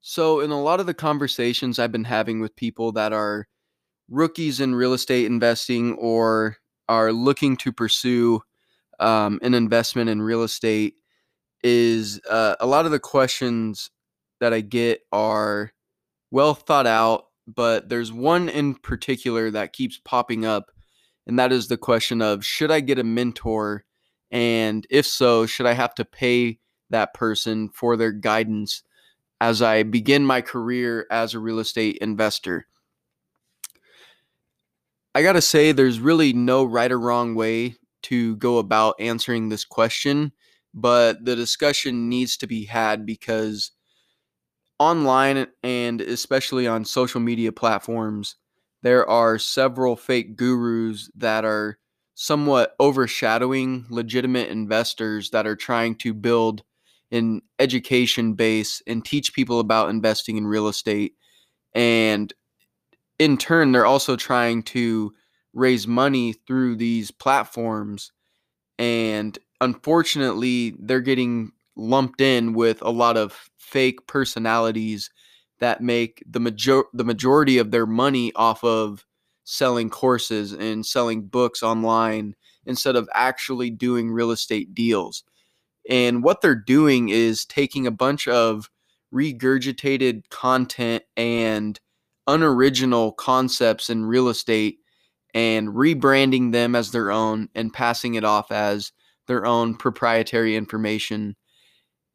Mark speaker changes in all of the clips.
Speaker 1: So, in a lot of the conversations I've been having with people that are rookies in real estate investing or are looking to pursue um, an investment in real estate, is uh, a lot of the questions that I get are well thought out, but there's one in particular that keeps popping up, and that is the question of should I get a mentor? And if so, should I have to pay that person for their guidance as I begin my career as a real estate investor? I got to say, there's really no right or wrong way to go about answering this question, but the discussion needs to be had because online and especially on social media platforms, there are several fake gurus that are somewhat overshadowing legitimate investors that are trying to build an education base and teach people about investing in real estate. And in turn, they're also trying to raise money through these platforms. And unfortunately, they're getting lumped in with a lot of fake personalities that make the major the majority of their money off of selling courses and selling books online instead of actually doing real estate deals. And what they're doing is taking a bunch of regurgitated content and unoriginal concepts in real estate and rebranding them as their own and passing it off as their own proprietary information.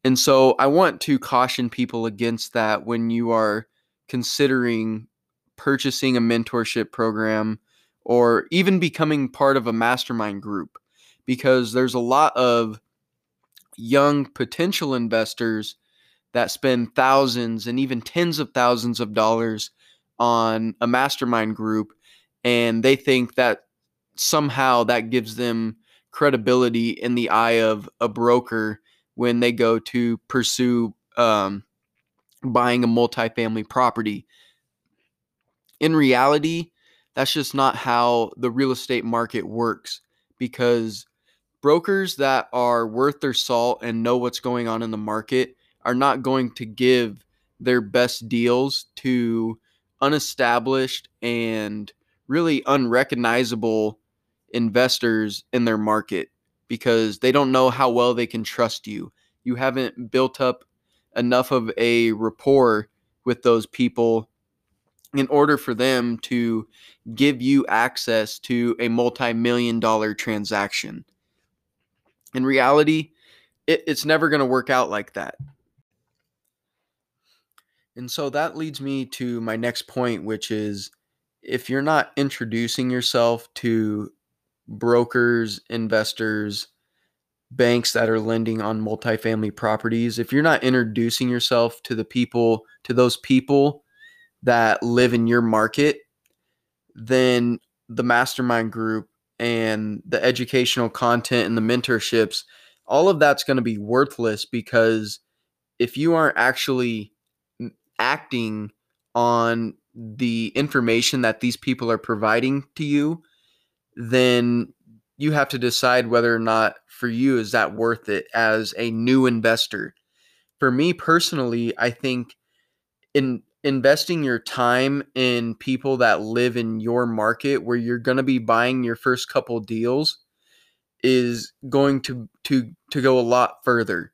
Speaker 1: And so I want to caution people against that when you are considering purchasing a mentorship program or even becoming part of a mastermind group because there's a lot of young potential investors that spend thousands and even tens of thousands of dollars on a mastermind group and they think that somehow that gives them credibility in the eye of a broker when they go to pursue um, buying a multifamily property. In reality, that's just not how the real estate market works because brokers that are worth their salt and know what's going on in the market are not going to give their best deals to unestablished and really unrecognizable investors in their market because they don't know how well they can trust you. You haven't built up enough of a rapport with those people in order for them to give you access to a multi million dollar transaction. In reality, it, it's never going to work out like that. And so that leads me to my next point, which is if you're not introducing yourself to brokers, investors, banks that are lending on multifamily properties, if you're not introducing yourself to the people, to those people that live in your market, then the mastermind group and the educational content and the mentorships, all of that's going to be worthless because if you aren't actually acting on the information that these people are providing to you, then you have to decide whether or not for you is that worth it as a new investor. For me personally, I think in investing your time in people that live in your market where you're going to be buying your first couple deals is going to to to go a lot further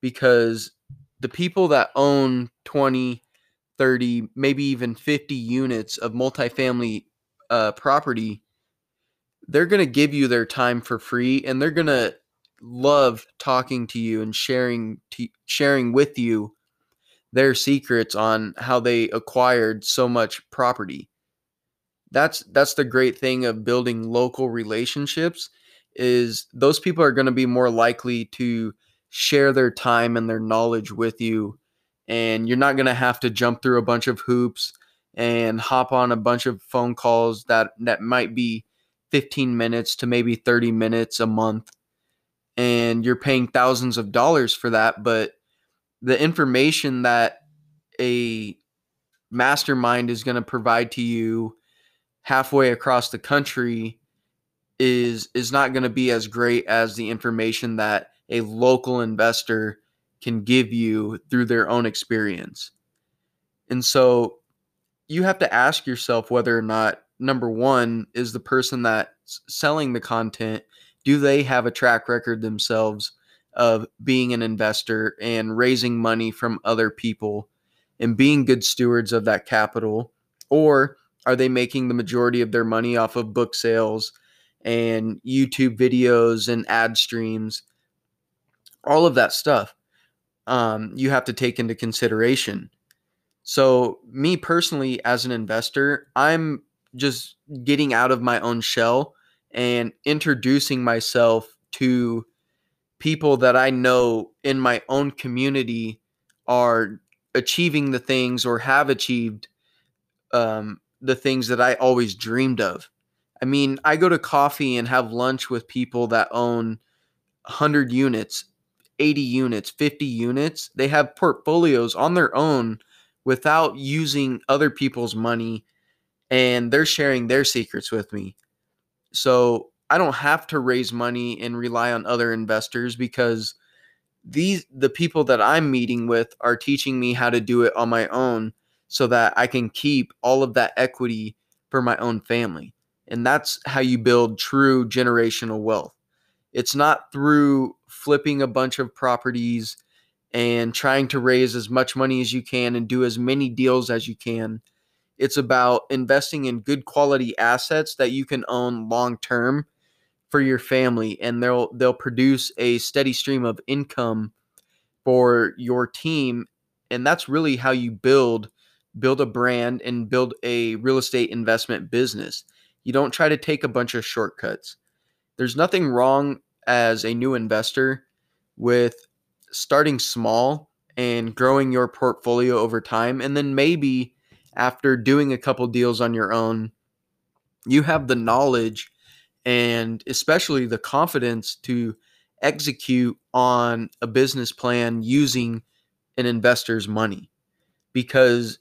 Speaker 1: because the people that own 20 30, maybe even 50 units of multifamily uh, property, they're going to give you their time for free and they're going to love talking to you and sharing t- sharing with you their secrets on how they acquired so much property. That's that's the great thing of building local relationships is those people are going to be more likely to share their time and their knowledge with you and you're not going to have to jump through a bunch of hoops and hop on a bunch of phone calls that that might be 15 minutes to maybe 30 minutes a month and you're paying thousands of dollars for that but the information that a mastermind is going to provide to you halfway across the country is is not going to be as great as the information that a local investor can give you through their own experience. And so you have to ask yourself whether or not number one is the person that's selling the content do they have a track record themselves of being an investor and raising money from other people and being good stewards of that capital? Or are they making the majority of their money off of book sales and YouTube videos and ad streams? All of that stuff um, you have to take into consideration. So me personally as an investor i'm just getting out of my own shell and introducing myself to people that I know in my own community are achieving the things or have achieved um, the things that I always dreamed of. I mean, I go to coffee and have lunch with people that own 100 units, 80 units, 50 units. They have portfolios on their own without using other people's money and they're sharing their secrets with me. So I don't have to raise money and rely on other investors because these the people that I'm meeting with are teaching me how to do it on my own so that I can keep all of that equity for my own family. And that's how you build true generational wealth. It's not through flipping a bunch of properties and trying to raise as much money as you can and do as many deals as you can. It's about investing in good quality assets that you can own long term for your family and they'll they'll produce a steady stream of income for your team and that's really how you build build a brand and build a real estate investment business. You don't try to take a bunch of shortcuts. There's nothing wrong as a new investor with starting small and growing your portfolio over time and then maybe after doing a couple deals on your own, you have the knowledge and especially the confidence to execute on a business plan using an investor's money. Because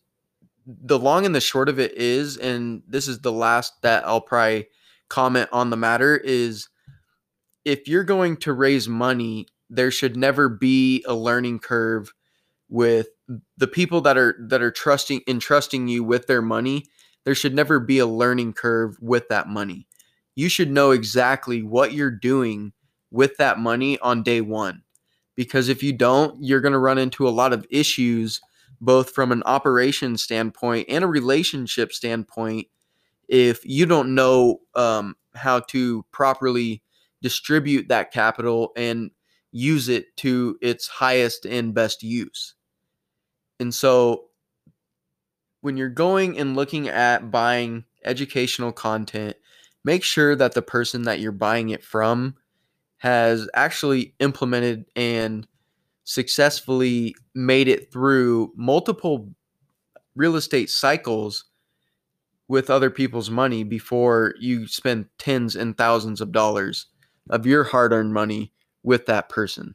Speaker 1: the long and the short of it is, and this is the last that I'll probably comment on the matter, is if you're going to raise money, there should never be a learning curve with the people that are that are trusting entrusting you with their money there should never be a learning curve with that money you should know exactly what you're doing with that money on day 1 because if you don't you're going to run into a lot of issues both from an operation standpoint and a relationship standpoint if you don't know um, how to properly distribute that capital and use it to its highest and best use. And so when you're going and looking at buying educational content, make sure that the person that you're buying it from has actually implemented and successfully made it through multiple real estate cycles with other people's money before you spend tens and thousands of dollars of your hard earned money with that person.